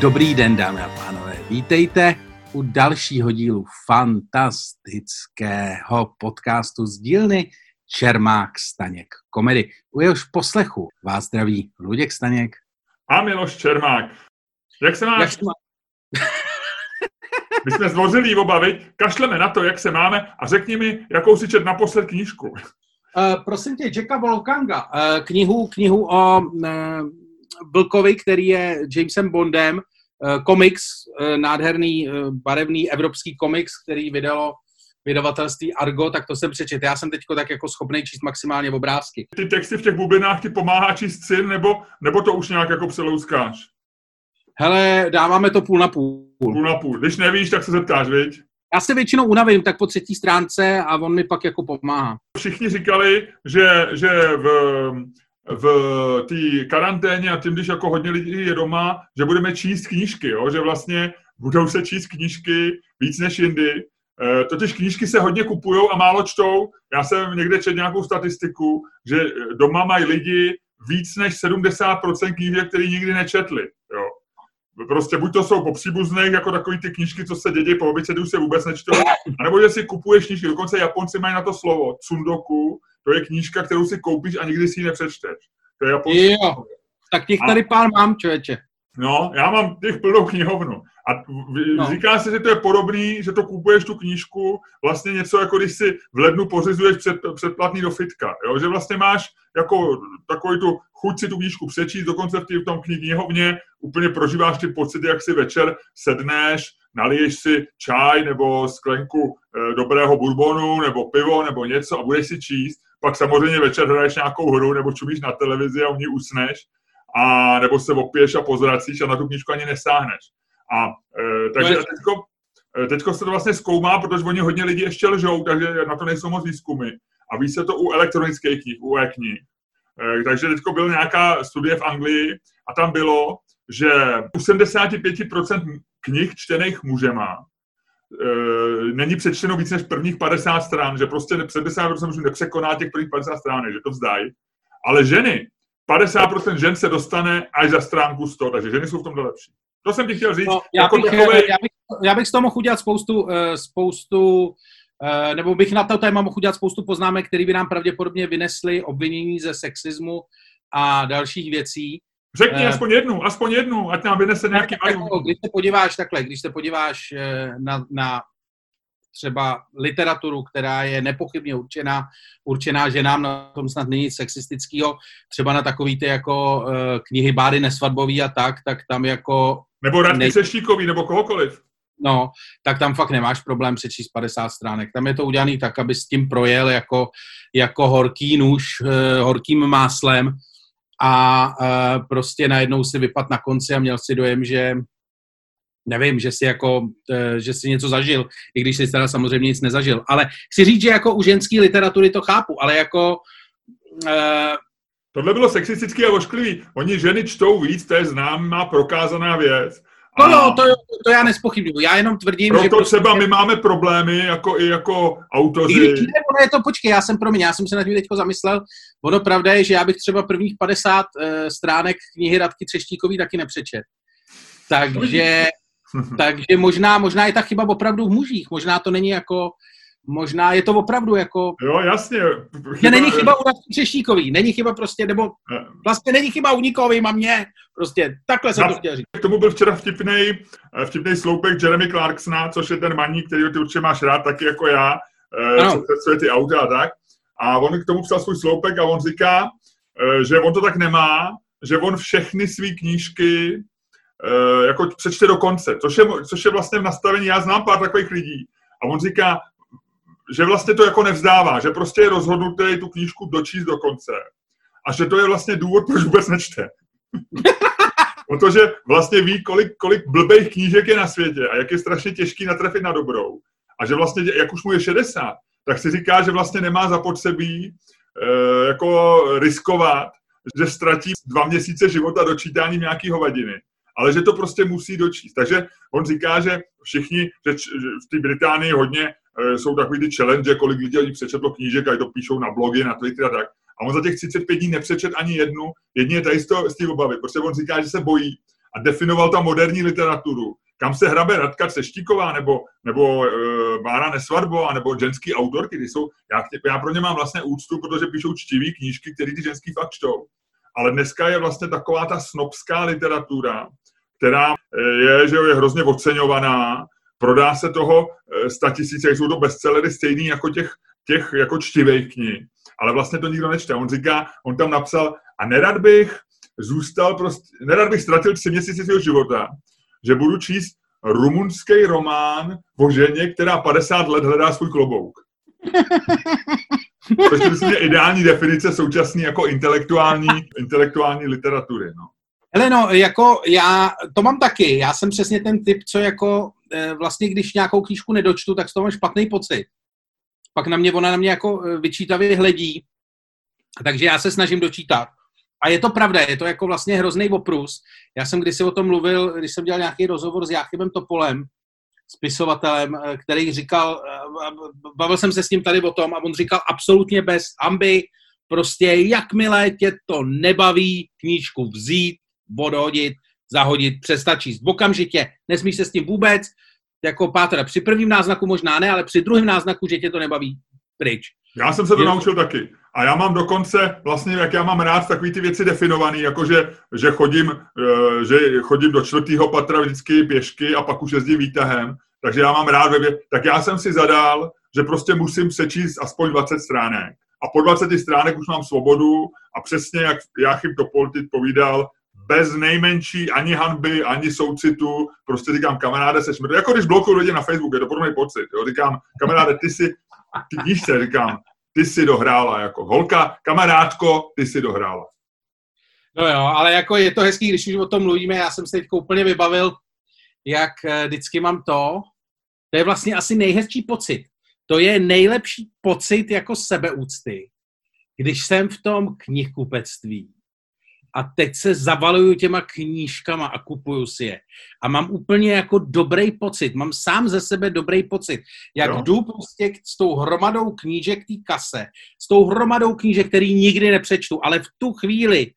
Dobrý den, dámy a pánové. Vítejte u dalšího dílu fantastického podcastu z dílny Čermák Staněk komedy. U jehož poslechu vás zdraví Luděk Staněk a Miloš Čermák. Jak se máš? Jak se má... My jsme zdvořilí oba, viď? Kašleme na to, jak se máme a řekni mi, jakou si čet naposled knížku. Uh, prosím tě, Jacka Wolfganga, uh, knihu, knihu o uh, Blkovi, který je Jamesem Bondem, uh, komiks, uh, nádherný, uh, barevný evropský komiks, který vydalo vydavatelství Argo, tak to jsem přečet. Já jsem teď tak jako schopný číst maximálně obrázky. Ty texty v těch bublinách ti pomáhá číst syn, nebo, nebo to už nějak jako přelouskáš? Hele, dáváme to půl na půl. Půl na půl. Když nevíš, tak se zeptáš, viď? Já se většinou unavím, tak po třetí stránce a on mi pak jako pomáhá. Všichni říkali, že, že v, v té karanténě a tím, když jako hodně lidí je doma, že budeme číst knížky, jo? že vlastně budou se číst knížky víc než jindy. E, totiž knížky se hodně kupují a málo čtou. Já jsem někde četl nějakou statistiku, že doma mají lidi víc než 70% knížek, které nikdy nečetli. Jo prostě buď to jsou po příbuzných, jako takový ty knížky, co se dědí po už se vůbec nečtou, anebo že si kupuješ knížky, dokonce Japonci mají na to slovo, tsundoku, to je knížka, kterou si koupíš a nikdy si ji nepřečteš. To je japonský. Jo, tak těch tady pár mám, člověče. No, já mám těch plnou knihovnu. A no. říká se, že to je podobný, že to kupuješ tu knížku, vlastně něco jako když si v lednu pořizuješ před, předplatný do fitka, jo? že vlastně máš jako takový tu chuť si tu knížku přečíst, dokonce v, tý, v tom knihovně úplně prožíváš ty pocity, jak si večer sedneš, naliješ si čaj nebo sklenku e, dobrého bourbonu nebo pivo nebo něco a budeš si číst, pak samozřejmě večer hraješ nějakou hru nebo čumíš na televizi a u ní usneš a nebo se opiješ a pozracíš a na tu knížku ani nesáhneš. A e, takže teďko, e, teďko se to vlastně zkoumá, protože oni hodně lidi ještě lžou, takže na to nejsou moc výzkumy. A ví se to u elektronických knih, u e-knih. E, takže teďko byla nějaká studie v Anglii a tam bylo, že u 75% knih čtených mužema e, není přečteno víc než prvních 50 stran, že prostě 70% mužů nepřekoná těch prvních 50 stran, že to vzdají. Ale ženy, 50% žen se dostane až za stránku 100, takže ženy jsou v tomhle lepší. To jsem ti chtěl říct. No, já, jako bych, takové... já, bych, já bych z toho mohl udělat spoustu, uh, spoustu nebo bych na to téma mohl udělat spoustu poznámek, které by nám pravděpodobně vynesly obvinění ze sexismu a dalších věcí. Řekni uh, aspoň jednu, aspoň jednu, ať nám vynese nějaký jako, Když se podíváš takhle, když se podíváš uh, na, na třeba literaturu, která je nepochybně určená, určená ženám, na tom snad není nic sexistického, třeba na takový ty jako knihy Bády nesvadbový a tak, tak tam jako... Nebo Radky ne... Seštíkový, nebo kohokoliv. No, tak tam fakt nemáš problém přečíst 50 stránek. Tam je to udělané tak, aby s tím projel jako, jako horký nůž, uh, horkým máslem a uh, prostě najednou si vypad na konci a měl si dojem, že nevím, že si jako, eh, že si něco zažil, i když si teda samozřejmě nic nezažil. Ale chci říct, že jako u ženské literatury to chápu, ale jako... Tohle bylo sexistický a ošklivý. Oni ženy čtou víc, to je známá prokázaná věc. No, no, to, to já nespochybnuju. Já jenom tvrdím, proto že... Proto prostě... třeba my máme problémy jako i jako autoři. I ono je to, počkej, já jsem, pro mě, já jsem se na tím teďko zamyslel. Ono pravda je, že já bych třeba prvních 50 uh, eh, stránek knihy Radky Třeštíkový taky nepřečet. Takže takže možná, možná je ta chyba opravdu v mužích. Možná to není jako, možná je to opravdu jako... Jo, jasně. Chyba... Není chyba u Radky Třešníkový, není chyba prostě, nebo vlastně není chyba u nikoho, mám mě. Prostě takhle jsem Na, to chtěl říct. K tomu byl včera vtipný, vtipný sloupek Jeremy Clarksona, což je ten maník, který ty určitě máš rád, taky jako já, eh, ano. co pracuje ty auta a tak. A on k tomu psal svůj sloupek a on říká, eh, že on to tak nemá, že on všechny své knížky jako přečte do konce, což je, což je vlastně v nastavení, já znám pár takových lidí a on říká, že vlastně to jako nevzdává, že prostě je rozhodnutý tu knížku dočíst do konce a že to je vlastně důvod, proč vůbec nečte. Protože vlastně ví, kolik, kolik blbých knížek je na světě a jak je strašně těžký natrefit na dobrou. A že vlastně, jak už mu je 60, tak si říká, že vlastně nemá zapotřebí e, jako riskovat, že ztratí dva měsíce života dočítáním nějaký hovadiny ale že to prostě musí dočíst. Takže on říká, že všichni, že, v té Británii hodně jsou takový ty challenge, kolik lidí přečetlo knížek a to píšou na blogy, na Twitter a tak. A on za těch 35 dní nepřečet ani jednu, jedině tady z, z té obavy, protože on říká, že se bojí, a definoval tam moderní literaturu, kam se hrabe Radka Ceštíková nebo, nebo e, Bára Nesvadbová nebo ženský autorky, ty jsou, já, já pro ně mám vlastně úctu, protože píšou čtivý knížky, které ty ženský fakt čtou. Ale dneska je vlastně taková ta snobská literatura, která e, je, že je hrozně oceňovaná, prodá se toho 100 e, tisíce, jsou to bestsellery stejný jako těch, těch jako čtivých knih, ale vlastně to nikdo nečte. On říká, on tam napsal, a nerad bych zůstal prostě, nerad bych ztratil tři měsíce svého života, že budu číst rumunský román o ženě, která 50 let hledá svůj klobouk. Což je ideální definice současné jako intelektuální, intelektuální literatury. No. Hele no, jako já to mám taky. Já jsem přesně ten typ, co jako e, vlastně, když nějakou knížku nedočtu, tak z toho mám špatný pocit. Pak na mě, ona na mě jako e, vyčítavě hledí. Takže já se snažím dočítat. A je to pravda, je to jako vlastně hrozný oprus. Já jsem kdysi o tom mluvil, když jsem dělal nějaký rozhovor s Jáchymem Topolem, spisovatelem, eh, který říkal, eh, bavil jsem se s ním tady o tom a on říkal absolutně bez amby, prostě jakmile tě to nebaví, knížku vzít, odhodit, zahodit, přestat číst. Okamžitě, nesmíš se s tím vůbec, jako Pátra, při prvním náznaku možná ne, ale při druhém náznaku, že tě to nebaví, pryč. Já jsem se to je... naučil taky. A já mám dokonce, vlastně, jak já mám rád takový ty věci definované, jako že, že, chodím, eh, že chodím do čtvrtého patra vždycky pěšky a pak už jezdím výtahem, takže já mám rád, tak já jsem si zadal, že prostě musím přečíst aspoň 20 stránek. A po 20 stránek už mám svobodu a přesně jak Jachim Topoltit povídal, bez nejmenší ani hanby, ani soucitu, prostě říkám, kamaráde, seš mrtvý. Jako když blokuju lidi na Facebook, je to podobný pocit. Jo? Říkám, kamaráde, ty si, ty se, říkám, ty si dohrála jako holka, kamarádko, ty si dohrála. No jo, ale jako je to hezký, když už o tom mluvíme, já jsem se teď úplně vybavil, jak eh, vždycky mám to, to je vlastně asi nejhezčí pocit. To je nejlepší pocit jako sebeúcty, když jsem v tom knihkupectví a teď se zavaluju těma knížkama a kupuju si je. A mám úplně jako dobrý pocit, mám sám ze sebe dobrý pocit, jak jo. jdu prostě s tou hromadou knížek té kase, s tou hromadou knížek, který nikdy nepřečtu, ale v tu chvíli,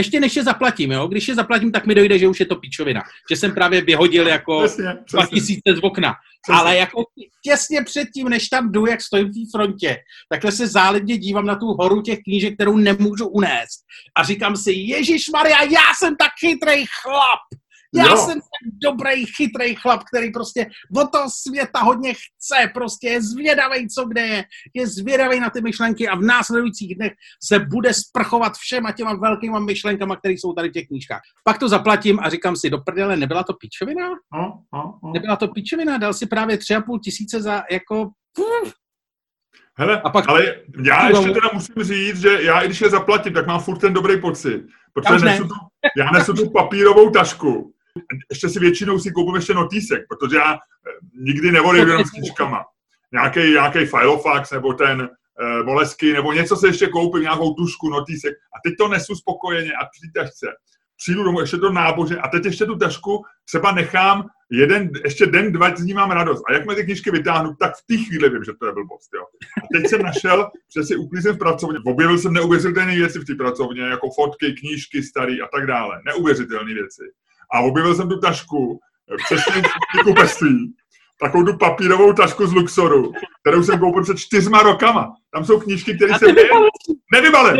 ještě než je zaplatím, jo? když je zaplatím, tak mi dojde, že už je to píčovina. Že jsem právě vyhodil jako přesně, přesně. 2000 z okna. Přesně. Ale jako těsně předtím, než tam jdu, jak stojím v té frontě, takhle se zálibně dívám na tu horu těch knížek, kterou nemůžu unést. A říkám si, Ježíš Maria, já jsem tak chytrý chlap. Já jo. jsem ten dobrý, chytrý chlap, který prostě od toho světa hodně chce, prostě je zvědavý, co kde je, je zvědavý na ty myšlenky a v následujících dnech se bude sprchovat všema těma velkýma myšlenkama, které jsou tady v těch knížkách. Pak to zaplatím a říkám si, do prdele, nebyla to pičovina? No, no, no. Nebyla to pičovina, dal si právě tři a půl tisíce za jako... Hele, a pak, ale já ještě teda musím říct, že já i když je zaplatím, tak mám furt ten dobrý pocit. Protože nesu tu, já nesu tu papírovou tašku ještě si většinou si koupím ještě notísek, protože já eh, nikdy nevolím jenom s knížkama. Nějaký, nějaký filofax nebo ten uh, molesky, nebo něco se ještě koupím, nějakou tušku, notísek a teď to nesu spokojeně a při tašce. Přijdu domů, ještě to nábože a teď ještě tu tašku třeba nechám jeden, ještě den, dva z ní mám radost. A jak ty knížky vytáhnu, tak v té chvíli vím, že to je blbost. Jo. A teď jsem našel, že si uklízím v pracovně. Objevil jsem neuvěřitelné věci v té pracovně, jako fotky, knížky staré a tak dále. Neuvěřitelné věci a objevil jsem tu tašku, přesně kupectví, takovou tu papírovou tašku z Luxoru, kterou jsem koupil před čtyřma rokama. Tam jsou knížky, které jsem nevybalil.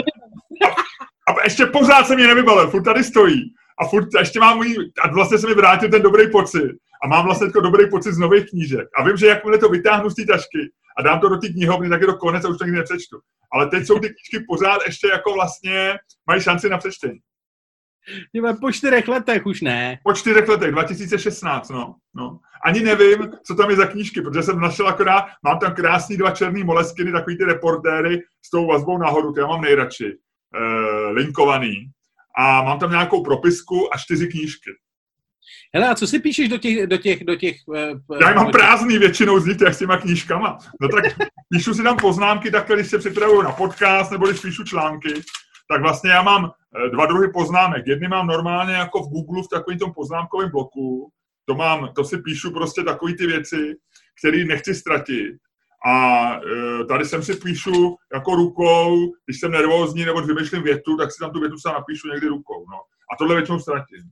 A, a ještě pořád jsem je nevybalil, furt tady stojí. A furt ještě mám můj, a vlastně se mi vrátil ten dobrý pocit. A mám vlastně jako dobrý pocit z nových knížek. A vím, že jakmile to vytáhnu z té tašky a dám to do té knihovny, tak je to konec a už to nikdy nepřečtu. Ale teď jsou ty knížky pořád ještě jako vlastně mají šanci na přečtení. Po čtyřech letech už ne. Po čtyřech letech, 2016, no. no. Ani nevím, co tam je za knížky, protože jsem našel akorát, mám tam krásný dva černý moleskiny, takový ty reportéry s tou vazbou nahoru, ty já mám nejradši, eh, linkovaný. A mám tam nějakou propisku a čtyři knížky. Hele, a co si píšeš do těch... Do těch, do těch uh, Já mám prázdný většinou z nich, jak s těma knížkama. No tak píšu si tam poznámky takhle, když se připravuju na podcast, nebo když píšu články tak vlastně já mám eh, dva druhy poznámek. Jedny mám normálně jako v Google v takovém tom poznámkovém bloku, to, mám, to si píšu prostě takové ty věci, které nechci ztratit. A e, tady jsem si píšu jako rukou, když jsem nervózní nebo vymýšlím větu, tak si tam tu větu sám napíšu někdy rukou. No. A tohle většinou ztratím.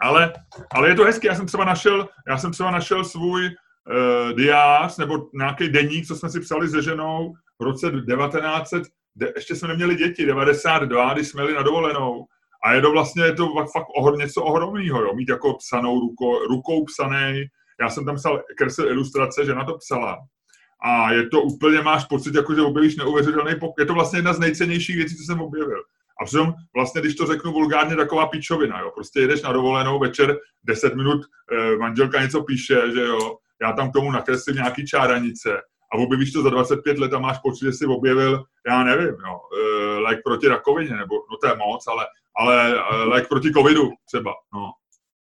ale, ale je to hezky, já jsem třeba našel, já jsem třeba našel svůj uh, diář nebo nějaký deník, co jsme si psali se ženou v roce 1900, ještě jsme neměli děti, 92, když jsme jeli na dovolenou. A je to vlastně je to fakt ohr, něco ohromného, jo? mít jako psanou ruko, rukou psaný. Já jsem tam psal, kreslil ilustrace, že na to psala. A je to úplně, máš pocit, jako že objevíš neuvěřitelný pok- Je to vlastně jedna z nejcennějších věcí, co jsem objevil. A přitom vlastně, když to řeknu vulgárně, taková píčovina, jo. Prostě jedeš na dovolenou večer, 10 minut, eh, manželka něco píše, že jo, já tam k tomu nakreslím nějaký čáranice a objevíš to za 25 let a máš pocit, že jsi objevil, já nevím, jo, eh, lék proti rakovině, nebo, no to je moc, ale, ale eh, lék proti covidu třeba, no.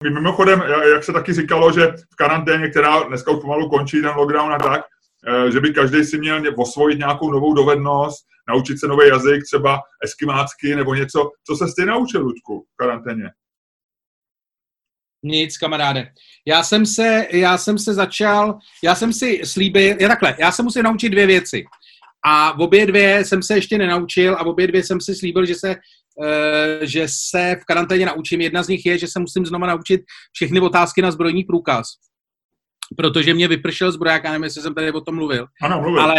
Mimochodem, jak se taky říkalo, že v karanténě, která dneska už pomalu končí ten lockdown a tak, Eh, že by každý si měl osvojit nějakou novou dovednost, naučit se nový jazyk, třeba eskimácky nebo něco. Co se ty naučil, Ludku, v karanténě? Nic, kamaráde. Já jsem se, já jsem se začal, já jsem si slíbil, je takhle, já jsem musel naučit dvě věci. A v obě dvě jsem se ještě nenaučil a v obě dvě jsem si slíbil, že se, uh, že se v karanténě naučím. Jedna z nich je, že se musím znova naučit všechny otázky na zbrojní průkaz protože mě vypršel zbroják, já nevím, jestli jsem tady o tom mluvil. Ano, mluvil. Ale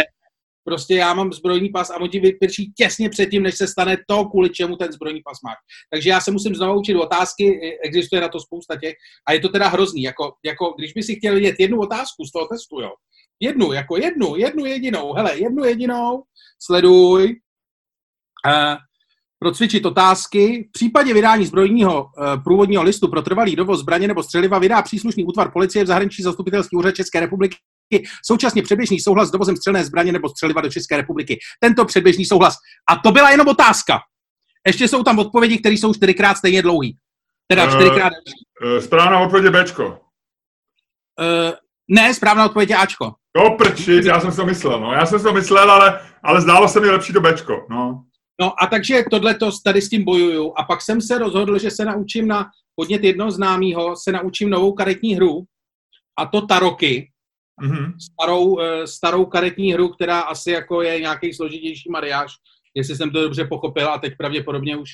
prostě já mám zbrojní pas a on ti vyprší těsně předtím, než se stane to, kvůli čemu ten zbrojní pas má. Takže já se musím znovu učit otázky, existuje na to spousta těch a je to teda hrozný. Jako, jako když by si chtěl vidět jednu otázku z toho testu, jo. Jednu, jako jednu, jednu jedinou, hele, jednu jedinou, sleduj. Uh, procvičit otázky. V případě vydání zbrojního uh, průvodního listu pro trvalý dovoz zbraně nebo střeliva vydá příslušný útvar policie v zahraničí zastupitelský úřad České republiky současně předběžný souhlas s dovozem střelné zbraně nebo střeliva do České republiky. Tento předběžný souhlas. A to byla jenom otázka. Ještě jsou tam odpovědi, které jsou čtyřikrát stejně dlouhý. Teda eh, čtyřikrát. Uh, uh, správná odpověď je Bčko. Uh, ne, správná odpověď je Ačko. To prčit, já jsem si to myslel, no. Já jsem si to myslel, ale, ale zdálo se mi lepší to Bčko, no. No a takže tohle tady s tím bojuju. A pak jsem se rozhodl, že se naučím na podnět jednoho známého, se naučím novou karetní hru, a to Taroky, mm-hmm. starou, eh, starou karetní hru, která asi jako je nějaký složitější mariáž, jestli jsem to dobře pochopil, a teď pravděpodobně už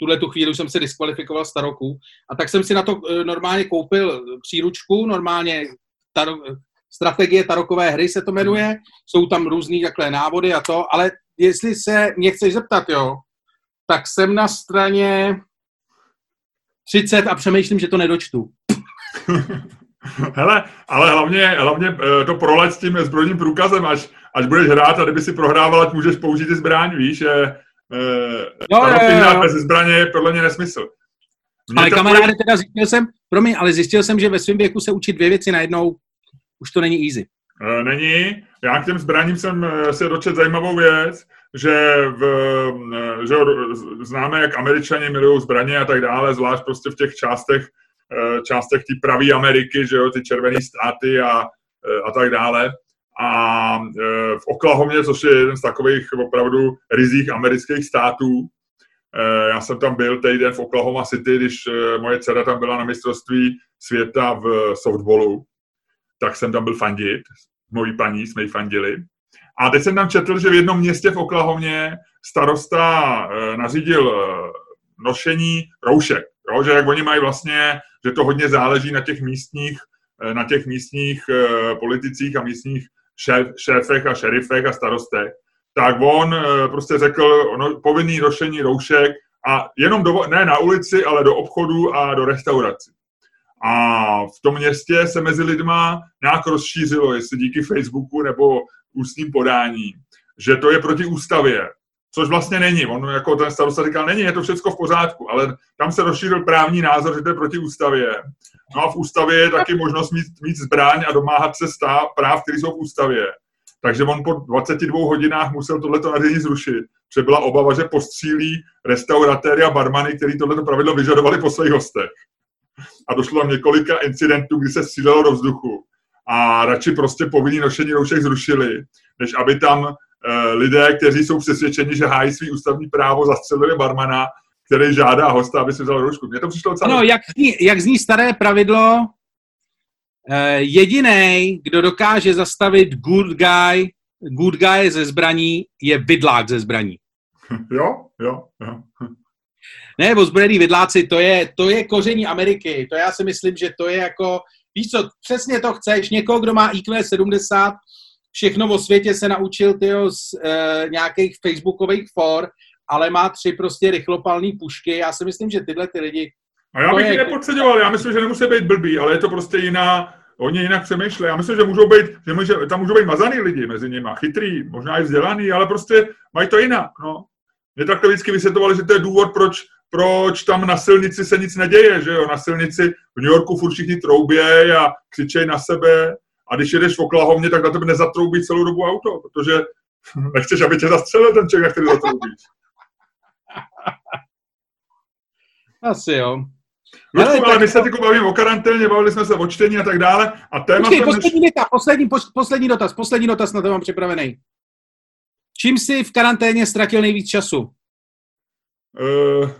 tuhle tu chvíli jsem se diskvalifikoval z Taroku. A tak jsem si na to eh, normálně koupil příručku, normálně taro, strategie tarokové hry se to jmenuje, jsou tam různý takové návody a to, ale jestli se mě chceš zeptat, jo, tak jsem na straně 30 a přemýšlím, že to nedočtu. Hele, ale hlavně, hlavně eh, to prolet s tím zbrojním průkazem, až, až budeš hrát a kdyby si prohrával, ať můžeš použít ty zbraň, víš, že no, jo, jo, jo. bez zbraně je podle mě nesmysl. Mě ale kamaráde, teda zjistil jsem, promiň, ale zjistil jsem, že ve svém věku se učit dvě věci najednou už to není easy. Eh, není. Já k těm zbraním jsem se dočet zajímavou věc, že, v, eh, že známe, jak američani milují zbraně a tak dále, zvlášť prostě v těch částech, eh, částech té pravé Ameriky, že jo, ty červené státy a, a tak dále. A v Oklahomě, což je jeden z takových opravdu rizích amerických států, já jsem tam byl týden v Oklahoma City, když moje dcera tam byla na mistrovství světa v softballu, tak jsem tam byl fandit. Mojí paní jsme ji fandili. A teď jsem tam četl, že v jednom městě v Oklahomě starosta e, nařídil e, nošení roušek. Jo? Že jak oni mají vlastně, že to hodně záleží na těch místních, e, na těch místních politicích a místních šéf, šéfech a šerifech a starostech, tak on prostě řekl no, povinný nošení roušek a jenom do, ne na ulici, ale do obchodu a do restaurací. A v tom městě se mezi lidma nějak rozšířilo, jestli díky Facebooku nebo ústním podání, že to je proti ústavě, což vlastně není. On jako ten starosta říkal, není, je to všechno v pořádku, ale tam se rozšířil právní názor, že to je proti ústavě. No a v ústavě je taky možnost mít, mít zbraň a domáhat se stav, práv, které jsou v ústavě. Takže on po 22 hodinách musel tohleto nařízení zrušit, protože byla obava, že postřílí restauratéry a barmany, který tohleto pravidlo vyžadovali po svých hostech. A došlo tam několika incidentů, kdy se střílelo do vzduchu a radši prostě povinný nošení roušek zrušili, než aby tam uh, lidé, kteří jsou přesvědčeni, že hájí svý ústavní právo, zastřelili barmana, který žádá hosta, aby si vzal roušku. Mně to přišlo docela... No, jak zní, jak zní staré pravidlo, uh, jediný, kdo dokáže zastavit good guy, good guy ze zbraní, je vidlák ze zbraní. jo, jo, jo. Ne, ozbrojený vidláci, to je, to je koření Ameriky. To já si myslím, že to je jako, víš co, přesně to chceš, někoho, kdo má IQ 70, všechno o světě se naučil tyjo, z e, nějakých facebookových for, ale má tři prostě rychlopalné pušky. Já si myslím, že tyhle ty lidi... A já bych je nepodceňoval, já myslím, že nemusí být blbý, ale je to prostě jiná, oni jinak přemýšlí. Já myslím, že můžou být, že může, tam můžou být mazaný lidi mezi nimi, chytrý, možná i vzdělaný, ale prostě mají to jinak. No. Mě takhle vždycky vysvětlovali, že to je důvod, proč, proč tam na silnici se nic neděje, že jo, na silnici v New Yorku furt všichni troubějí a křičejí na sebe a když jedeš v Oklahomě, tak na tebe nezatroubí celou dobu auto, protože nechceš, aby tě zastřelil ten člověk, který zatroubíš. Asi jo. Lučku, ale, ale my se teď bavíme o karanténě, bavili jsme se o čtení a tak dále. A téma Počkej, poslední, než... poslední, poslední dotaz, poslední dotaz na to mám připravený. Čím jsi v karanténě ztratil nejvíc času? Uh,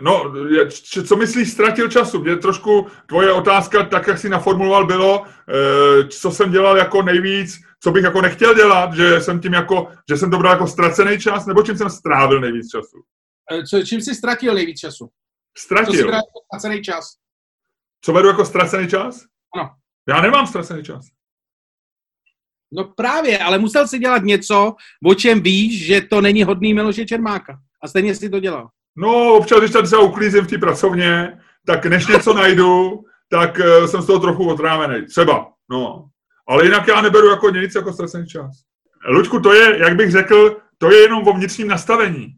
no, co myslíš, ztratil času? Mě trošku tvoje otázka, tak jak jsi naformuloval, bylo, uh, co jsem dělal jako nejvíc, co bych jako nechtěl dělat, že jsem tím jako, že jsem to bral jako ztracený čas, nebo čím jsem strávil nejvíc času? Uh, co, čím jsi ztratil nejvíc času? Ztratil? Co jsi jako ztracený čas? Co beru jako ztracený čas? Ano. Já nemám ztracený čas. No právě, ale musel si dělat něco, o čem víš, že to není hodný Miloše Čermáka. A stejně si to dělal. No, občas, když tady se uklízím v té pracovně, tak než něco najdu, tak uh, jsem z toho trochu otrávený. Třeba, no. Ale jinak já neberu jako nic, jako ztracený čas. Luďku, to je, jak bych řekl, to je jenom o vnitřním nastavení.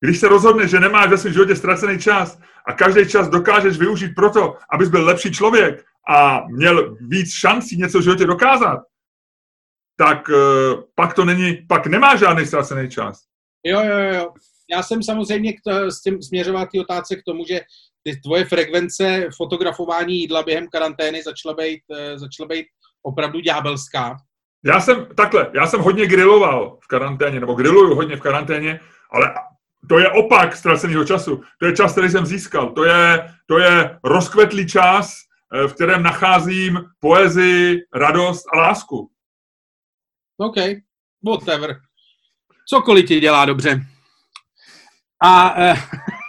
Když se rozhodneš, že nemáš ve svém životě ztracený čas a každý čas dokážeš využít proto, abys byl lepší člověk a měl víc šancí něco v životě dokázat, tak uh, pak to není, pak nemá žádný ztracený čas. Jo, jo, jo. Já jsem samozřejmě k to, s tím směřoval ty otázce k tomu, že ty tvoje frekvence fotografování jídla během karantény začala být, uh, začala být opravdu ďábelská. Já jsem, takhle, já jsem hodně griloval v karanténě, nebo griluju hodně v karanténě, ale to je opak ztraceného času. To je čas, který jsem získal. To je, to je rozkvetlý čas, eh, v kterém nacházím poezii, radost a lásku. OK, whatever. Cokoliv ti dělá dobře. A eh,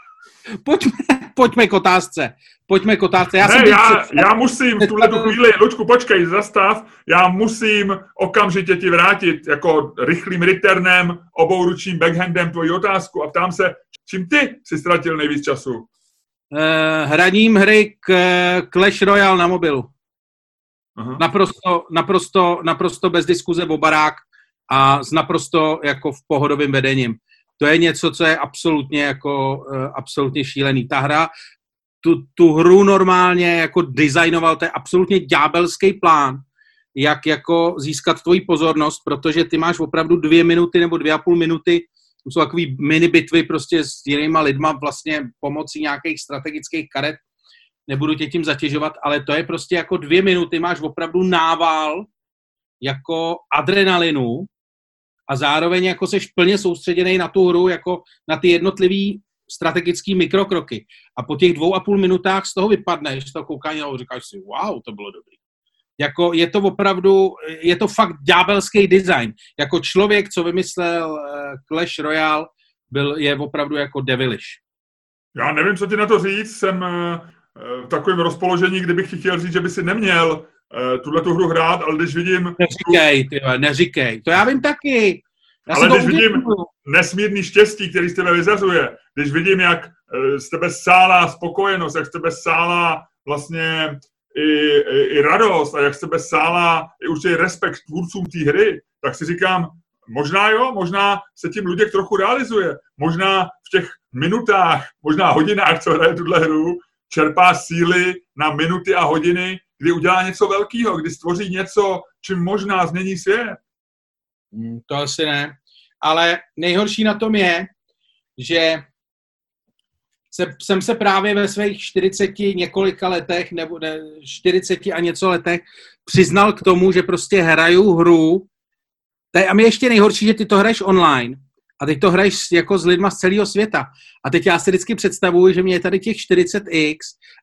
pojďme, pojďme k otázce. Pojďme k otázce. Já, ne, já, před... já musím v tuhle chvíli, Lučku, počkej, zastav, já musím okamžitě ti vrátit jako rychlým returnem, obouručním backhandem tvoji otázku a ptám se, čím ty si ztratil nejvíc času? Uh, hraním hry k Clash Royale na mobilu. Aha. Naprosto, naprosto, naprosto bez diskuze o barák a s naprosto jako v pohodovým vedením. To je něco, co je absolutně jako uh, absolutně šílený. Ta hra, tu, tu hru normálně jako designoval, to je absolutně ďábelský plán, jak jako získat tvoji pozornost, protože ty máš opravdu dvě minuty nebo dvě a půl minuty, to jsou takový mini bitvy prostě s jinýma lidma vlastně pomocí nějakých strategických karet, nebudu tě tím zatěžovat, ale to je prostě jako dvě minuty, máš opravdu nával jako adrenalinu a zároveň jako seš plně soustředěný na tu hru, jako na ty jednotlivý strategický mikrokroky. A po těch dvou a půl minutách z toho vypadneš, z toho koukání a říkáš si, wow, to bylo dobrý. Jako je to opravdu, je to fakt ďábelský design. Jako člověk, co vymyslel uh, Clash Royale, byl, je opravdu jako devilish. Já nevím, co ti na to říct, jsem uh, v takovém rozpoložení, kdybych ti chtěl říct, že by si neměl tuhle tu hru hrát, ale když vidím... Neříkej, ty, neříkej, to já vím taky. Já ale když vidím nesmírný štěstí, který z tebe vyzařuje, když vidím, jak uh, z tebe sálá spokojenost, jak z tebe sálá vlastně i, i, i radost a jak z tebe sálá i určitý respekt tvůrcům té hry, tak si říkám, možná jo, možná se tím Luděk trochu realizuje. Možná v těch minutách, možná hodinách, co hraje tuhle hru, čerpá síly na minuty a hodiny, kdy udělá něco velkého, kdy stvoří něco, čím možná změní svět. Hmm, to asi ne. Ale nejhorší na tom je, že se, jsem se právě ve svých 40 několika letech, nebo ne, 40 a něco letech, přiznal k tomu, že prostě hraju hru, a mi ještě nejhorší, že ty to hraješ online, a teď to hraješ jako s lidma z celého světa. A teď já si vždycky představuji, že mě je tady těch 40x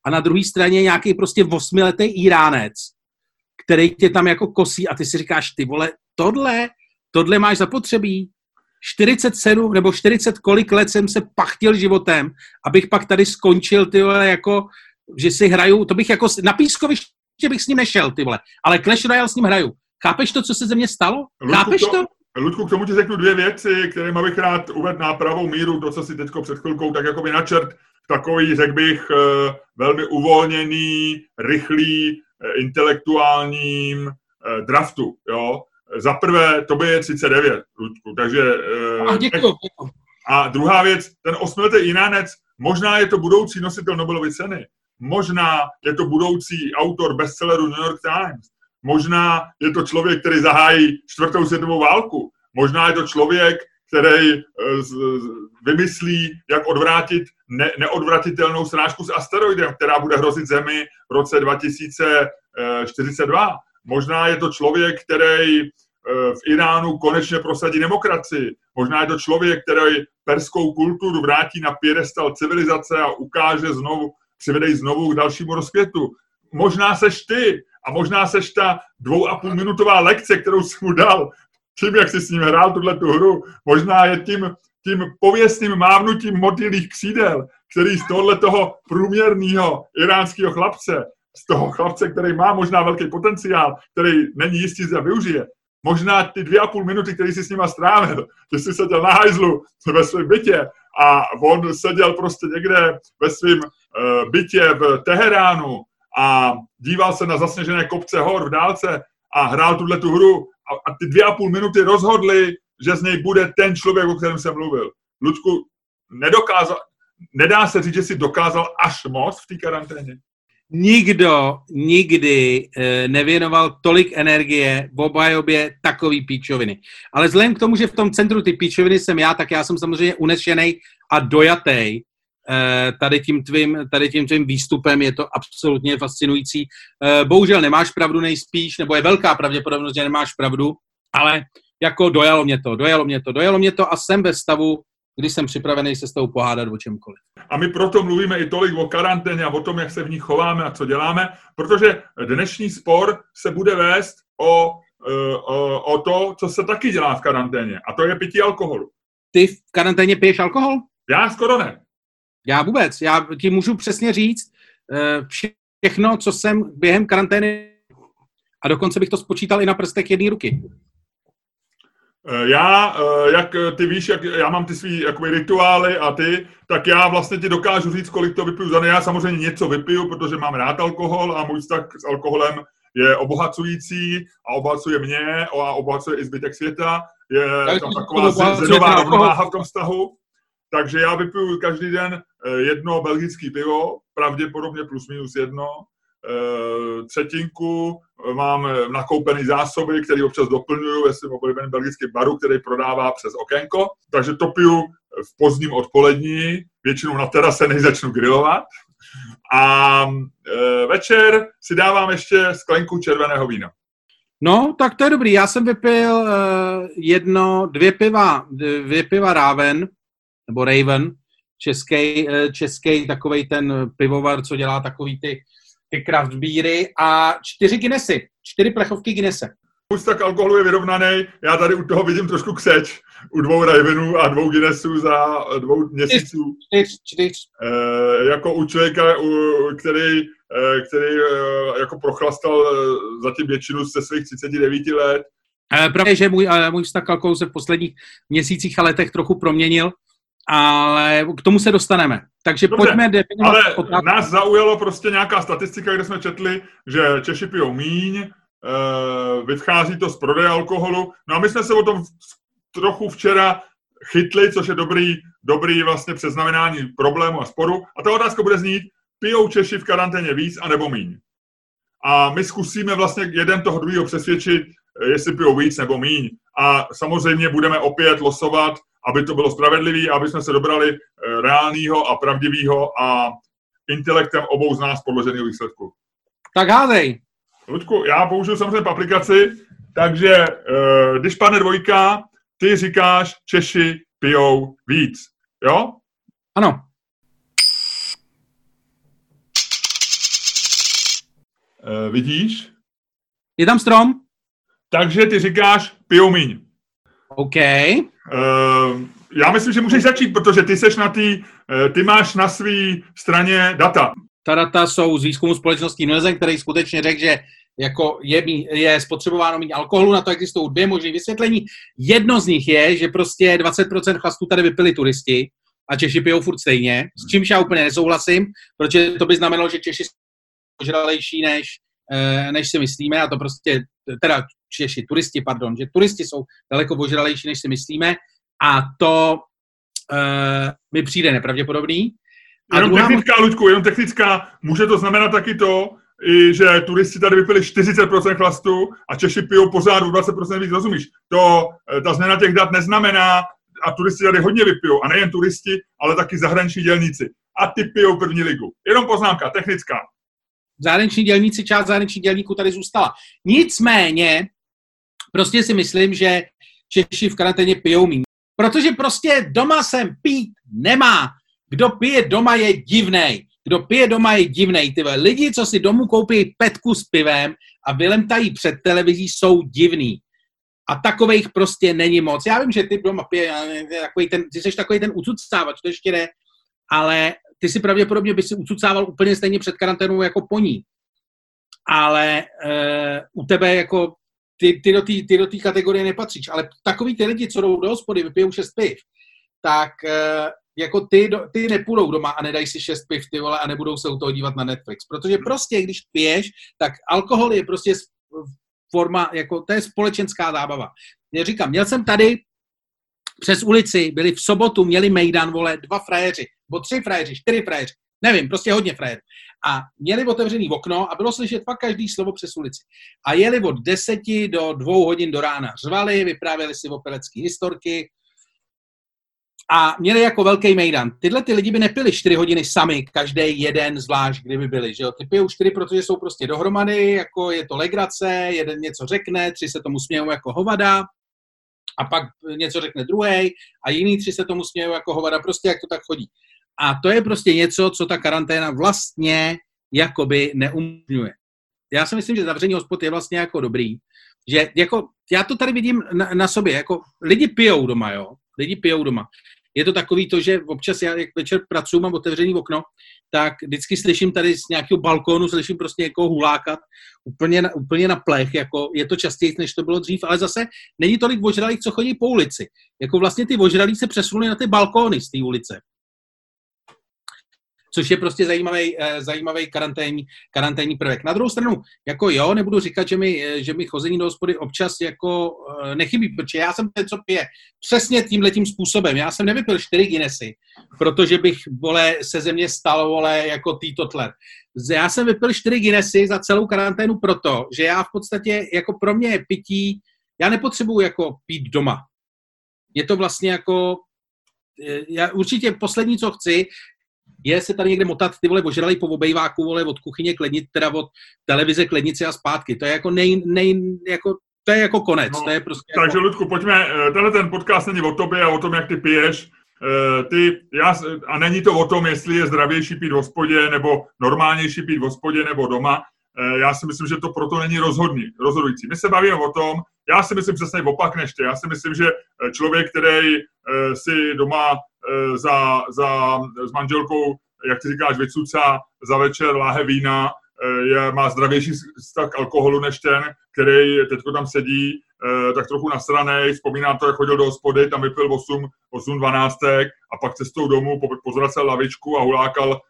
a na druhé straně nějaký prostě osmiletý Iránec, který tě tam jako kosí a ty si říkáš, ty vole, tohle, tohle máš zapotřebí. 47 nebo 40 kolik let jsem se pachtil životem, abych pak tady skončil, ty vole, jako, že si hraju, to bych jako, na pískoviště bych s ním nešel, ty vole, ale Clash Royale s ním hraju. Chápeš to, co se ze mě stalo? Chápeš to? Ludku, k tomu ti řeknu dvě věci, které bych rád uvedl na pravou míru, to, co si teď před chvilkou tak jako by načrt, takový, řekl bych, eh, velmi uvolněný, rychlý, eh, intelektuálním eh, draftu, jo. Za prvé, to by je 39, Ludku, takže... A, děkuji. A druhá věc, ten osmiletý Iránec, možná je to budoucí nositel Nobelovy ceny, možná je to budoucí autor bestselleru New York Times, možná je to člověk, který zahájí čtvrtou světovou válku, možná je to člověk, který eh, vymyslí, jak odvrátit ne, neodvratitelnou srážku s asteroidem, která bude hrozit Zemi v roce 2042. Možná je to člověk, který eh, v Iránu konečně prosadí demokracii. Možná je to člověk, který perskou kulturu vrátí na pědestal civilizace a ukáže znovu, přivedej znovu k dalšímu rozkvětu. Možná seš ty a možná seš ta dvou a půl minutová lekce, kterou jsi mu dal tím, jak jsi s ním hrál tuhle tu hru, možná je tím, tím pověstným mávnutím motýlých křídel, který z tohle toho průměrného iránského chlapce, z toho chlapce, který má možná velký potenciál, který není jistý, že využije, možná ty dvě a půl minuty, který jsi s nima strávil, že jsi seděl na hajzlu ve svém bytě a on seděl prostě někde ve svém uh, bytě v Teheránu a díval se na zasněžené kopce hor v dálce a hrál tuhle tu hru a, a ty dvě a půl minuty rozhodli, že z něj bude ten člověk, o kterém jsem mluvil. Lučku, nedokázal, nedá se říct, že si dokázal až moc v té karanténě? Nikdo nikdy e, nevěnoval tolik energie v obhajobě takový píčoviny. Ale vzhledem k tomu, že v tom centru ty píčoviny jsem já, tak já jsem samozřejmě unešený a dojatý tady tím, tvým, tady tím tvým výstupem, je to absolutně fascinující. Eh, bohužel nemáš pravdu nejspíš, nebo je velká pravděpodobnost, že nemáš pravdu, ale jako dojalo mě to, dojalo mě to, dojalo mě to a jsem ve stavu, kdy jsem připravený se s tou pohádat o čemkoliv. A my proto mluvíme i tolik o karanténě a o tom, jak se v ní chováme a co děláme, protože dnešní spor se bude vést o, eh, o, o to, co se taky dělá v karanténě, a to je pití alkoholu. Ty v karanténě piješ alkohol? Já skoro ne. Já vůbec, já ti můžu přesně říct eh, všechno, co jsem během karantény a dokonce bych to spočítal i na prstech jedné ruky. Eh, já, eh, jak ty víš, jak já mám ty svý jakoby, rituály a ty, tak já vlastně ti dokážu říct, kolik to vypiju za den. Já samozřejmě něco vypiju, protože mám rád alkohol a můj vztah s alkoholem je obohacující a obohacuje mě a obohacuje i zbytek světa. Je tam taková zenová rovnováha v tom vztahu. Takže já vypiju každý den eh, jedno belgické pivo, pravděpodobně plus minus jedno, eh, třetinku, eh, mám nakoupený zásoby, které občas doplňuju ve svém oblíbeném belgickém baru, který prodává přes okénko. Takže to piju v pozdním odpolední, většinou na terase, než začnu grilovat. A večer si dávám ještě sklenku červeného vína. No, tak to je dobrý. Já jsem vypil jedno, dvě piva, dvě piva Raven, nebo Raven, český, eh, český takový ten pivovar, co dělá takový ty, ty craft beery a čtyři Guinnessy, čtyři plechovky Guinnesse. tak alkoholu je vyrovnaný, já tady u toho vidím trošku kseč, u dvou Ravenů a dvou Guinnessů za dvou měsíců. Čtyř, čtyř. E, jako u člověka, u, který, e, který e, jako prochlastal zatím většinu ze svých 39 let. E, pravdě, že můj, můj vztah alkoholu se v posledních měsících a letech trochu proměnil ale k tomu se dostaneme. Takže Dobře, pojďme definovat. Ale otázku. nás zaujalo prostě nějaká statistika, kde jsme četli, že Češi pijou míň, e, vychází to z prodeje alkoholu. No a my jsme se o tom trochu včera chytli, což je dobrý, dobrý vlastně přeznamenání problému a sporu. A ta otázka bude znít, pijou Češi v karanténě víc anebo míň? A my zkusíme vlastně jeden toho druhého přesvědčit, jestli pijou víc nebo míň. A samozřejmě budeme opět losovat aby to bylo spravedlivé, aby jsme se dobrali eh, reálného a pravdivého a intelektem obou z nás podloženého výsledku. Tak hádej. Ludku, já použiju samozřejmě aplikaci, takže uh, když padne dvojka, ty říkáš, Češi pijou víc. Jo? Ano. Uh, vidíš? Je tam strom? Takže ty říkáš, pijou míň. OK. Uh, já myslím, že můžeš začít, protože ty seš na tý, uh, ty máš na své straně data. Ta data jsou z výzkumu společnosti Nielsen, který skutečně řekl, že jako je, je spotřebováno méně alkoholu, na to existují dvě možné vysvětlení. Jedno z nich je, že prostě 20% chlastů tady vypili turisti a Češi pijou furt stejně, s čímž já úplně nesouhlasím, protože to by znamenalo, že Češi jsou než, eh, než si myslíme a to prostě, teda Češi, turisti, pardon, že turisti jsou daleko požralejší, než si myslíme a to uh, mi přijde nepravděpodobný. A jenom technická, Luďku, jenom technická, může to znamenat taky to, i že turisti tady vypili 40% chlastu a Češi pijou pořád o 20% víc, rozumíš? To, eh, ta změna těch dat neznamená, a turisti tady hodně vypijou, a nejen turisti, ale taky zahraniční dělníci. A ty pijou první ligu. Jenom poznámka, technická. Zahraniční dělníci, část zahraničních dělníků tady zůstala. Nicméně, prostě si myslím, že Češi v karanténě pijou méně. Protože prostě doma sem pít nemá. Kdo pije doma je divnej. Kdo pije doma je divnej. Ty lidi, co si domů koupí petku s pivem a vylemtají před televizí, jsou divný. A takových prostě není moc. Já vím, že ty doma pije, takový ten, ty jsi takový ten ucucávač, to ještě ne, ale ty si pravděpodobně by si ucucával úplně stejně před karanténou jako po ní. Ale uh, u tebe jako ty, ty do té ty do kategorie nepatříš. Ale takový ty lidi, co jdou do hospody, vypijou šest piv, tak uh, jako ty, ty nepůjdou doma a nedají si šest piv, ty vole, a nebudou se u toho dívat na Netflix. Protože prostě, když piješ, tak alkohol je prostě forma, jako to je společenská zábava. Já říkám, měl jsem tady přes ulici, byli v sobotu, měli mejdan, vole, dva frajeři, nebo tři frajeři, čtyři frajeři, nevím, prostě hodně frajerů. A měli otevřený okno a bylo slyšet fakt každý slovo přes ulici. A jeli od deseti do dvou hodin do rána. Řvali, vyprávěli si opelecké historky, a měli jako velký mejdan. Tyhle ty lidi by nepili 4 hodiny sami, každý jeden zvlášť, kdyby byli. Že jo? Ty pijou 4, protože jsou prostě dohromady, jako je to legrace, jeden něco řekne, tři se tomu smějou jako hovada, a pak něco řekne druhý a jiný tři se tomu smějou jako hovada, prostě jak to tak chodí. A to je prostě něco, co ta karanténa vlastně jakoby neumožňuje. Já si myslím, že zavření hospod je vlastně jako dobrý, že jako, já to tady vidím na, na sobě, jako lidi pijou doma, jo, lidi pijou doma. Je to takový to, že občas já, jak večer pracuji, mám otevřený okno, tak vždycky slyším tady z nějakého balkónu, slyším prostě někoho hulákat úplně na, úplně na plech, jako je to častěji, než to bylo dřív, ale zase není tolik ožralých, co chodí po ulici. Jako vlastně ty ožralí se přesunuli na ty balkóny z té ulice což je prostě zajímavý, eh, zajímavý karanténní, karanténní prvek. Na druhou stranu, jako jo, nebudu říkat, že mi, eh, že mi chození do hospody občas jako eh, nechybí, protože já jsem ten, co pije přesně tímhle tím způsobem. Já jsem nevypil čtyři Guinnessy, protože bych, vole, se ze mě stalo, vole, jako Tito Tler. Já jsem vypil čtyři Guinnessy za celou karanténu proto, že já v podstatě, jako pro mě je pití, já nepotřebuju jako pít doma. Je to vlastně jako já určitě poslední, co chci, je se tady někde motat ty vole ožralý po obejváku, vole, od kuchyně klednit, teda od televize klednici a zpátky. To je jako nej, nej, jako to je jako konec. No, to je prostě takže, jako... Ludku, pojďme, eh, tenhle ten podcast není o tobě a o tom, jak ty piješ. Eh, ty, já, a není to o tom, jestli je zdravější pít v hospodě, nebo normálnější pít v hospodě, nebo doma. Eh, já si myslím, že to proto není rozhodný, rozhodující. My se bavíme o tom, já si myslím přesně opak než ty. Já si myslím, že člověk, který si doma za, za, s manželkou, jak ty říkáš, vycucá za večer láhe vína, je, má zdravější vztah k alkoholu než ten, který teď tam sedí, tak trochu nasranej, vzpomíná to, jak chodil do hospody, tam vypil 8, 8 12 a pak cestou domů pozvracel lavičku a hulákal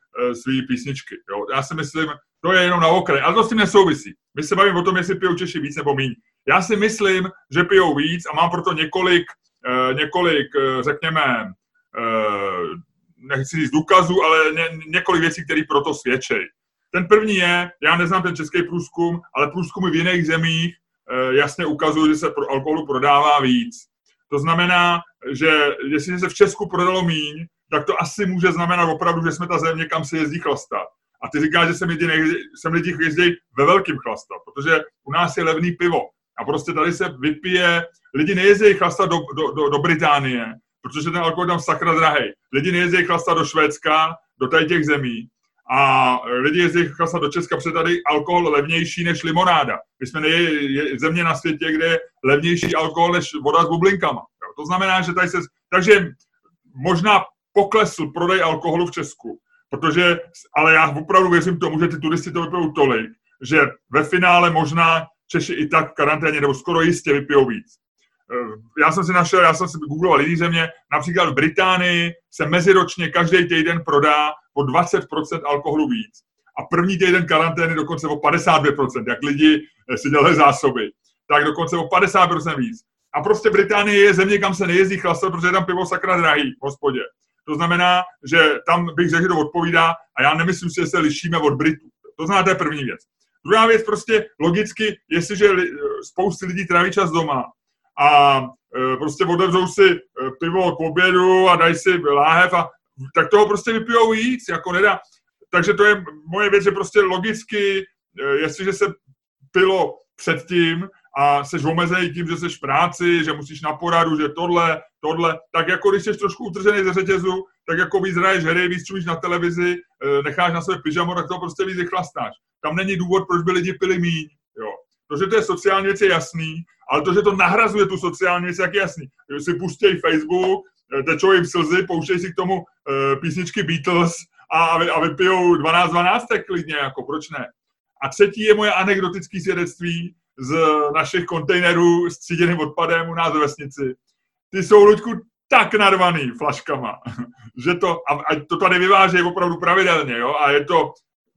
svý písničky. Jo. Já si myslím, to je jenom na okraj, ale to s tím nesouvisí. My se bavíme o tom, jestli pijou Češi víc nebo méně. Já si myslím, že pijou víc a mám proto několik, několik řekněme, nechci říct důkazů, ale ně, několik věcí, které proto svědčí. Ten první je, já neznám ten český průzkum, ale průzkumy v jiných zemích jasně ukazují, že se pro alkoholu prodává víc. To znamená, že jestli se v Česku prodalo míň, tak to asi může znamenat opravdu, že jsme ta země, kam se jezdí chlastat. A ty říkáš, že sem lidi jezdí ve velkým chlastat, protože u nás je levný pivo. A prostě tady se vypije, lidi nejezdí chlastat do, do, do, do Británie, protože ten alkohol tam sakra drahý. Lidi nejezdí chlastat do Švédska, do tady těch zemí. A lidi jezdí chlastat do Česka, protože tady alkohol levnější než limonáda. My jsme neje, je země na světě, kde je levnější alkohol než voda s bublinkama. To znamená, že tady se, takže možná poklesl prodej alkoholu v Česku, protože, ale já opravdu věřím tomu, že ty turisty to vypijou tolik, že ve finále možná Češi i tak v karanténě nebo skoro jistě vypijou víc. Eh, já jsem si našel, já jsem si googloval jiný země, například v Británii se meziročně každý týden prodá o 20% alkoholu víc. A první týden karantény dokonce o 52%, jak lidi eh, si dělají zásoby. Tak dokonce o 50% víc. A prostě Británie je země, kam se nejezdí chlastat, protože je tam pivo sakra drahý v hospodě. To znamená, že tam bych řekl, že to odpovídá a já nemyslím si, že se lišíme od Britů. To to je první věc. Druhá věc prostě logicky, jestliže li, spousty lidí tráví čas doma a e, prostě otevřou si e, pivo k obědu a dají si láhev a tak toho prostě vypijou víc, jako nedá. Takže to je moje věc, že prostě logicky, e, jestliže se pilo předtím, a jsi omezený tím, že jsi v práci, že musíš na poradu, že tohle, tohle, tak jako když jsi trošku utržený ze řetězu, tak jako víc hraješ hry, víc čumíš na televizi, necháš na sebe pyžamo, tak to prostě víc vychlastáš. Tam není důvod, proč by lidi pili míň. To, že to je sociální věc, je jasný, ale to, že to nahrazuje tu sociální věc, jak je jasný. Si pustěj Facebook, eh, tečou jim slzy, pouštěj si k tomu uh, písničky Beatles a, a vypijou 12-12 klidně, jako proč ne. A třetí je moje anekdotické svědectví, z našich kontejnerů s tříděným odpadem u nás ve vesnici. Ty jsou, Luďku, tak narvaný flaškama, že to, a, a to tady vyvážejí opravdu pravidelně, jo, a je to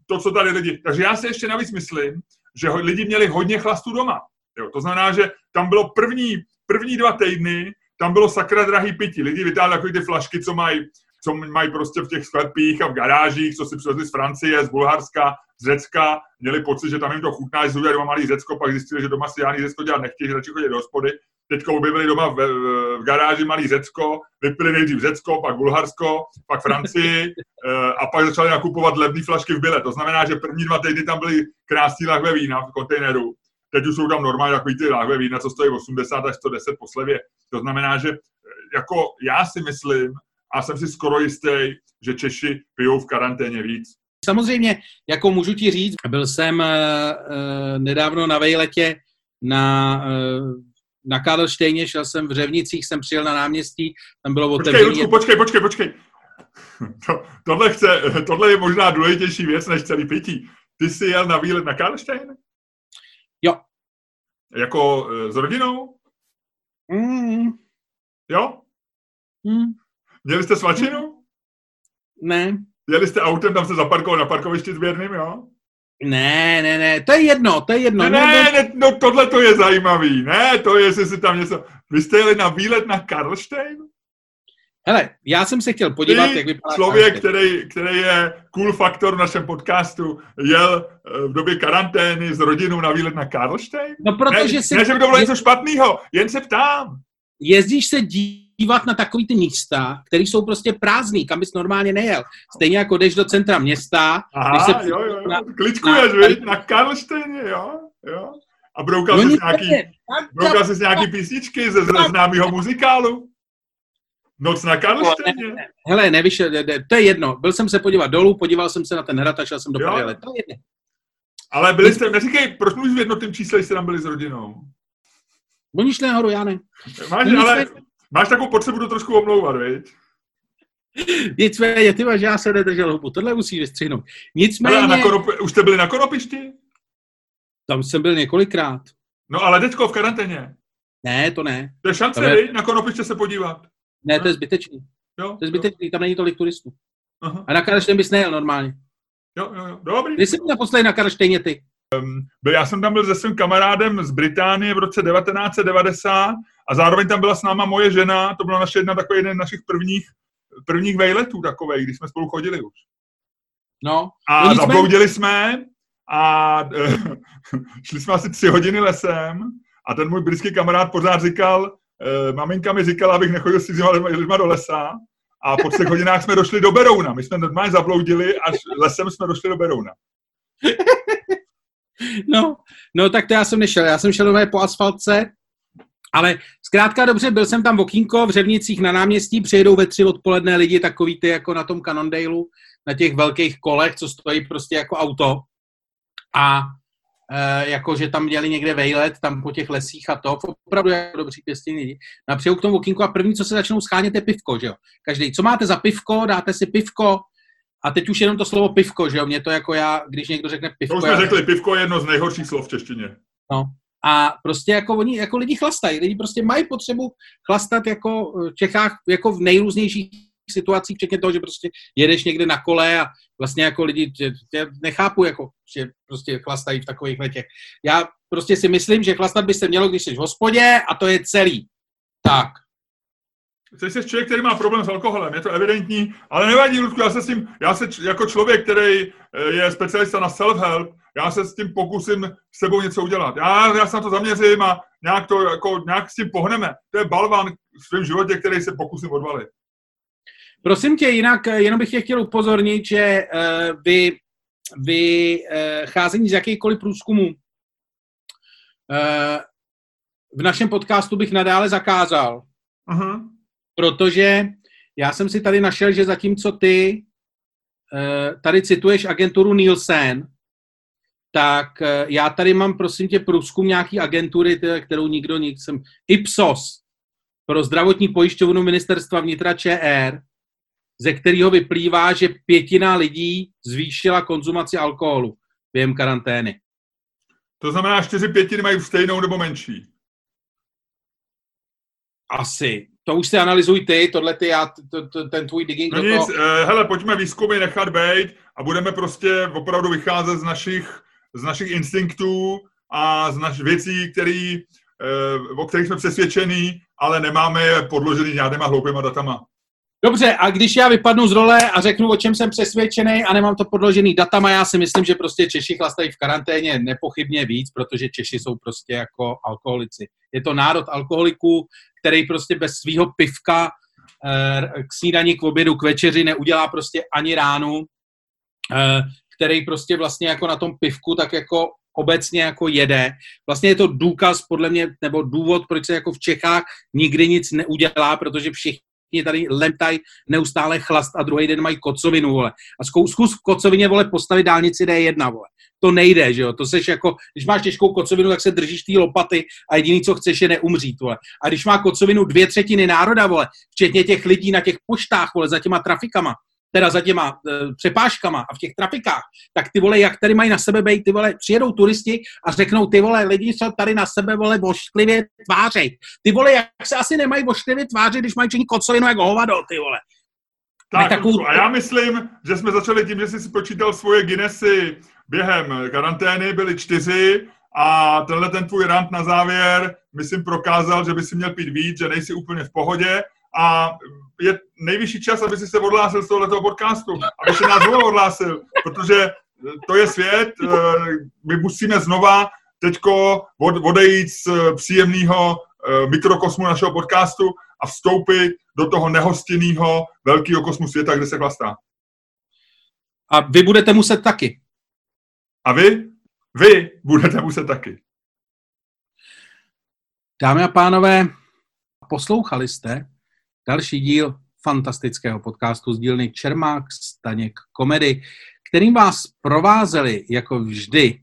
to, co tady lidi, takže já si ještě navíc myslím, že lidi měli hodně chlastu doma, jo, to znamená, že tam bylo první, první dva týdny, tam bylo sakra drahý pití, lidi vytáhli takové ty flašky, co mají co mají prostě v těch sklepích a v garážích, co si přivezli z Francie, z Bulharska, z Řecka, měli pocit, že tam jim to chutná, že doma malý Řecko, pak zjistili, že doma si žádný Řecko dělat nechtějí, že radši chodit do hospody. Teďka objevili doma v, v, garáži malý Řecko, vypili nejdřív Řecko, pak Bulharsko, pak Francii eh, a pak začali nakupovat levné flašky v byle. To znamená, že první dva týdny tam byly krásné lahve vína v kontejneru. Teď už jsou tam normálně takový ty lahve vína, co stojí 80 až 110 po slevě. To znamená, že eh, jako já si myslím, a jsem si skoro jistý, že Češi pijou v karanténě víc. Samozřejmě, jako můžu ti říct, byl jsem uh, nedávno na vejletě na, uh, na Karlštejně, šel jsem v Řevnicích, jsem přijel na náměstí, tam bylo otevřené. Počkej, Ludku, počkej, počkej, počkej. To, tohle, chce, tohle je možná důležitější věc než celý pití. Ty jsi jel na výlet na Karlštejn? Jo. Jako uh, s rodinou? Mm. Jo? Mm. Měli jste svačinu? Ne. Jeli jste autem, tam se zaparkoval na parkovišti s Věrným, jo? Ne, ne, ne, to je jedno, to je jedno. Ne, ne, ne no tohle to je zajímavý. Ne, to je, jestli si tam něco... Vy jste jeli na výlet na Karlštejn? Hele, já jsem se chtěl podívat, Ty, jak vypadá člověk, který, který je cool faktor v našem podcastu, jel eh, v době karantény s rodinou na výlet na Karlštejn? No protože ne, si... Ne, že by to bylo něco špatného, jen se ptám. Jezdíš se dít dívat na takový ty místa, které jsou prostě prázdný, kam bys normálně nejel. Stejně jako jdeš do centra města. Aha, když se jo, jo, jo. Kličkuješ, na, na Karlštejně, jo, jo. A broukal no, jsi nějaký, broukal jsi nějaký písničky ze, ze známého muzikálu? Noc na Karlštejně? Ne, ne, hele, nevíš, to je jedno. Byl jsem se podívat dolů, podíval jsem se na ten hrad a šel jsem do Prdele. To je jedno. Ale byli jste, neříkej, proč mluvíš v jednotném čísle, jste tam byli s rodinou? Budiš nahoru, já ne. Máš, ale, Máš takovou potřebu to trošku omlouvat, viď? Nicméně, ty máš, já se nedržel hubu. Tohle musí vystřihnout. Nicméně... Ale na konop... Už jste byli na konopišti? Tam jsem byl několikrát. No ale teďko v karanténě. Ne, to ne. To je šance, je... na konopiště se podívat. Ne, to je zbytečný. Jo, to je zbytečný, jo. tam není tolik turistů. Aha. A na Karlštejn bys nejel normálně. Jo, jo, jo, dobrý. Kdy jsi naposledy na Karlštejně ty? Um, já jsem tam byl se svým kamarádem z Británie v roce 1990 a zároveň tam byla s náma moje žena, to byla naše jedna takový jeden z našich prvních, prvních vejletů takových, když jsme spolu chodili už. No. A no, zabloudili jsme a šli jsme asi tři hodiny lesem a ten můj britský kamarád pořád říkal, e, maminka mi říkala, abych nechodil s cizíma lidma do lesa a po třech hodinách jsme došli do Berouna. My jsme normálně zabloudili až lesem jsme došli do Berouna. No, no tak to já jsem nešel. Já jsem šel nové po asfaltce, ale zkrátka dobře, byl jsem tam v okýnko v Řevnicích na náměstí, přijedou ve tři odpoledne lidi takový ty jako na tom Cannondaleu, na těch velkých kolech, co stojí prostě jako auto. A e, jako že tam dělali někde vejlet, tam po těch lesích a to, opravdu jako dobří pěstění lidi. A k tomu okinku a první, co se začnou schánět, je pivko, že jo. Každý, co máte za pivko, dáte si pivko, a teď už jenom to slovo pivko, že jo, mě to jako já, když někdo řekne pivko. To už jsme já... řekli, pivko je jedno z nejhorších slov v češtině. No, a prostě jako oni, jako lidi chlastají, lidi prostě mají potřebu chlastat jako v Čechách jako v nejrůznějších situacích, včetně toho, že prostě jedeš někde na kole a vlastně jako lidi, že, že nechápu, jako, že prostě chlastají v takových letech. Já prostě si myslím, že chlastat by se mělo, když jsi v hospodě a to je celý. Tak. Jsi jsi člověk, který má problém s alkoholem, je to evidentní, ale nevadí, Ludku, já se s tím, já se jako člověk, který eh, je specialista na self-help, já se s tím pokusím s sebou něco udělat. Já, já se na to zaměřím a nějak, to, jako, nějak s tím pohneme. To je balvan v svém životě, který se pokusím odvalit. Prosím tě, jinak eh, jenom bych tě chtěl upozornit, že uh, vy, vy uh, cházení z jakýchkoliv průzkumu uh, v našem podcastu bych nadále zakázal. Uh-huh. Protože já jsem si tady našel, že zatímco ty uh, tady cituješ agenturu Nielsen, tak uh, já tady mám, prosím tě, průzkum nějaký agentury, kterou nikdo nic jsem... Ipsos pro zdravotní pojišťovnu ministerstva vnitra ČR, ze kterého vyplývá, že pětina lidí zvýšila konzumaci alkoholu během karantény. To znamená, čtyři pětiny mají stejnou nebo menší? Asi. To už si analyzuj ty, tohle ty, já, to, to, ten tvůj digging no nic, toho... uh, hele, pojďme výzkumy nechat být a budeme prostě opravdu vycházet z našich, z našich instinktů a z našich věcí, který, uh, o kterých jsme přesvědčení, ale nemáme je podložený žádnýma hloupýma datama. Dobře, a když já vypadnu z role a řeknu, o čem jsem přesvědčený a nemám to podložený datama, já si myslím, že prostě Češi chlastají v karanténě nepochybně víc, protože Češi jsou prostě jako alkoholici. Je to národ alkoholiků, který prostě bez svého pivka eh, k snídani, k obědu, k večeři neudělá prostě ani ránu, eh, který prostě vlastně jako na tom pivku tak jako obecně jako jede. Vlastně je to důkaz podle mě, nebo důvod, proč se jako v Čechách nikdy nic neudělá, protože všichni tady lemtaj neustále chlast a druhý den mají kocovinu, vole. A zkus, zkus v kocovině, vole, postavit dálnici D1, vole. To nejde, že jo. To seš jako, když máš těžkou kocovinu, tak se držíš té lopaty a jediný, co chceš, je neumřít, vole. A když má kocovinu dvě třetiny národa, vole, včetně těch lidí na těch poštách, vole, za těma trafikama, teda za těma e, přepážkama a v těch trafikách, tak ty vole, jak tady mají na sebe být, ty vole, přijedou turisti a řeknou, ty vole, lidi se tady na sebe, vole, vošklivě tvářej. Ty vole, jak se asi nemají vošklivě tvářit, když mají činit kocovinu jak hovado, ty vole. Tak, takovou... a já myslím, že jsme začali tím, že jsi si počítal svoje Guinnessy během karantény, byly čtyři a tenhle ten tvůj rant na závěr, myslím, prokázal, že by si měl pít víc, že nejsi úplně v pohodě a je nejvyšší čas, aby si se odhlásil z tohoto podcastu, aby se nás znovu odhlásil, protože to je svět, eh, my musíme znova teďko odejít z příjemného eh, mikrokosmu našeho podcastu a vstoupit do toho nehostinného velkého kosmu světa, kde se chlastá. A vy budete muset taky. A vy? Vy budete muset taky. Dámy a pánové, poslouchali jste další díl fantastického podcastu z dílny Čermák, Staněk, Komedy, kterým vás provázeli jako vždy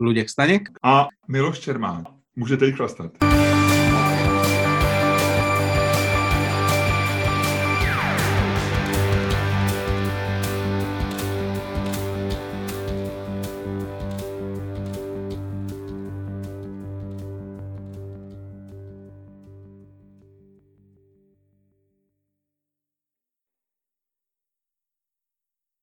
Luděk Staněk a Miloš Čermák. Můžete jich chlastat.